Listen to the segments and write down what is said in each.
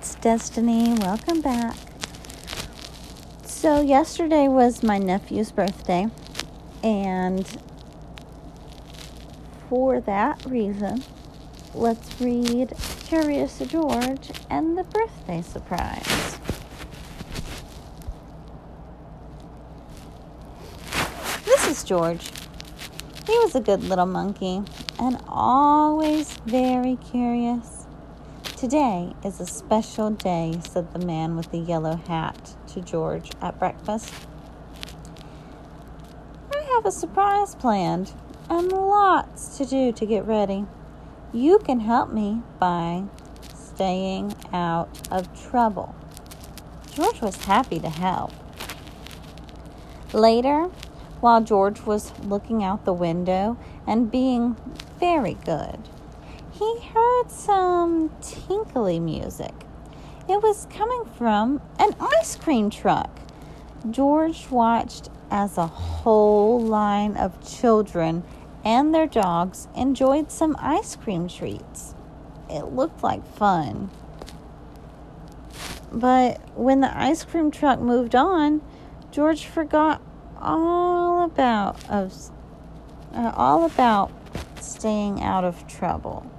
it's Destiny. Welcome back. So, yesterday was my nephew's birthday, and for that reason, let's read Curious George and the Birthday Surprise. This is George. He was a good little monkey and always very curious. Today is a special day, said the man with the yellow hat to George at breakfast. I have a surprise planned and lots to do to get ready. You can help me by staying out of trouble. George was happy to help. Later, while George was looking out the window and being very good, he heard some tinkly music. It was coming from an ice cream truck. George watched as a whole line of children and their dogs enjoyed some ice cream treats. It looked like fun. But when the ice cream truck moved on, George forgot all about of uh, all about staying out of trouble.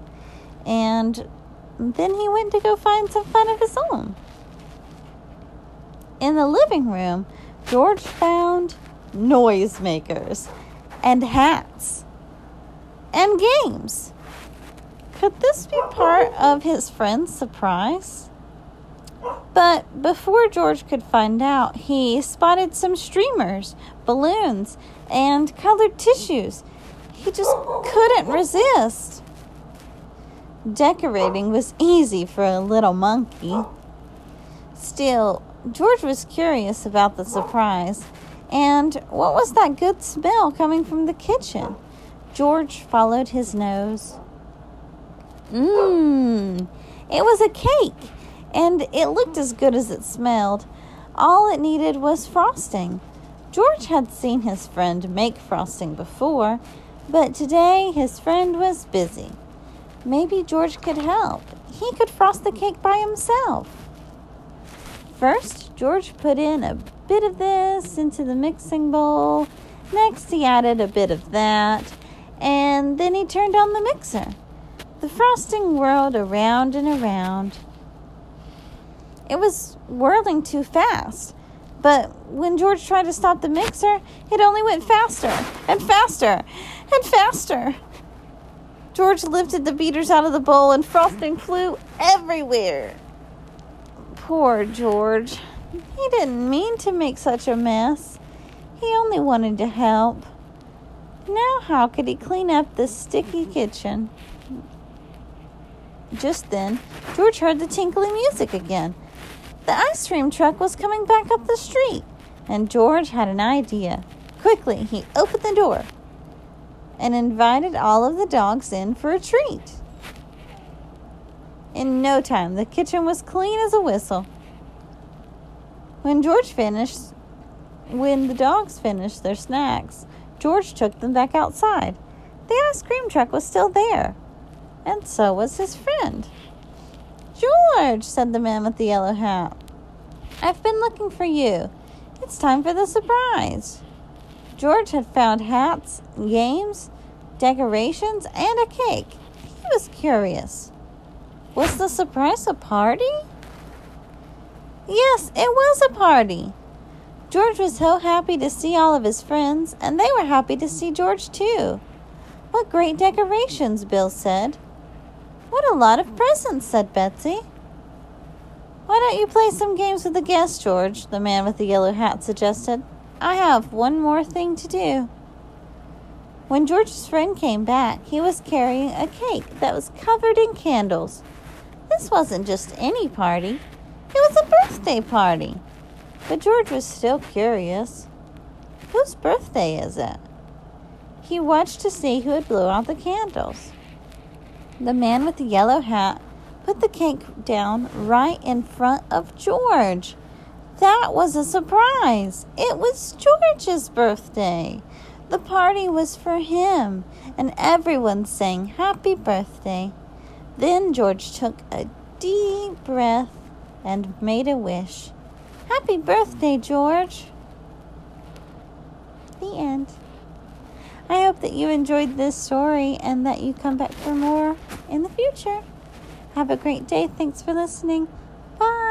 And then he went to go find some fun of his own. In the living room, George found noisemakers and hats and games. Could this be part of his friend's surprise? But before George could find out, he spotted some streamers, balloons, and colored tissues. He just couldn't resist. Decorating was easy for a little monkey. Still, George was curious about the surprise. And what was that good smell coming from the kitchen? George followed his nose. Mmm, it was a cake, and it looked as good as it smelled. All it needed was frosting. George had seen his friend make frosting before, but today his friend was busy. Maybe George could help. He could frost the cake by himself. First, George put in a bit of this into the mixing bowl. Next, he added a bit of that. And then he turned on the mixer. The frosting whirled around and around. It was whirling too fast. But when George tried to stop the mixer, it only went faster and faster and faster. George lifted the beaters out of the bowl and frosting flew everywhere. Poor George. He didn't mean to make such a mess. He only wanted to help. Now, how could he clean up this sticky kitchen? Just then, George heard the tinkly music again. The ice cream truck was coming back up the street, and George had an idea. Quickly, he opened the door and invited all of the dogs in for a treat. In no time, the kitchen was clean as a whistle. When George finished, when the dogs finished their snacks, George took them back outside. The ice cream truck was still there, and so was his friend. George, said the man with the yellow hat, I've been looking for you. It's time for the surprise. George had found hats, games, decorations, and a cake. He was curious. Was the surprise a party? Yes, it was a party. George was so happy to see all of his friends, and they were happy to see George too. What great decorations, Bill said. What a lot of presents, said Betsy. Why don't you play some games with the guests, George? The man with the yellow hat suggested. I have one more thing to do. When George's friend came back, he was carrying a cake that was covered in candles. This wasn't just any party, it was a birthday party. But George was still curious. Whose birthday is it? He watched to see who had blown out the candles. The man with the yellow hat put the cake down right in front of George. That was a surprise. It was George's birthday. The party was for him, and everyone sang happy birthday. Then George took a deep breath and made a wish. Happy birthday, George! The end. I hope that you enjoyed this story and that you come back for more in the future. Have a great day. Thanks for listening. Bye.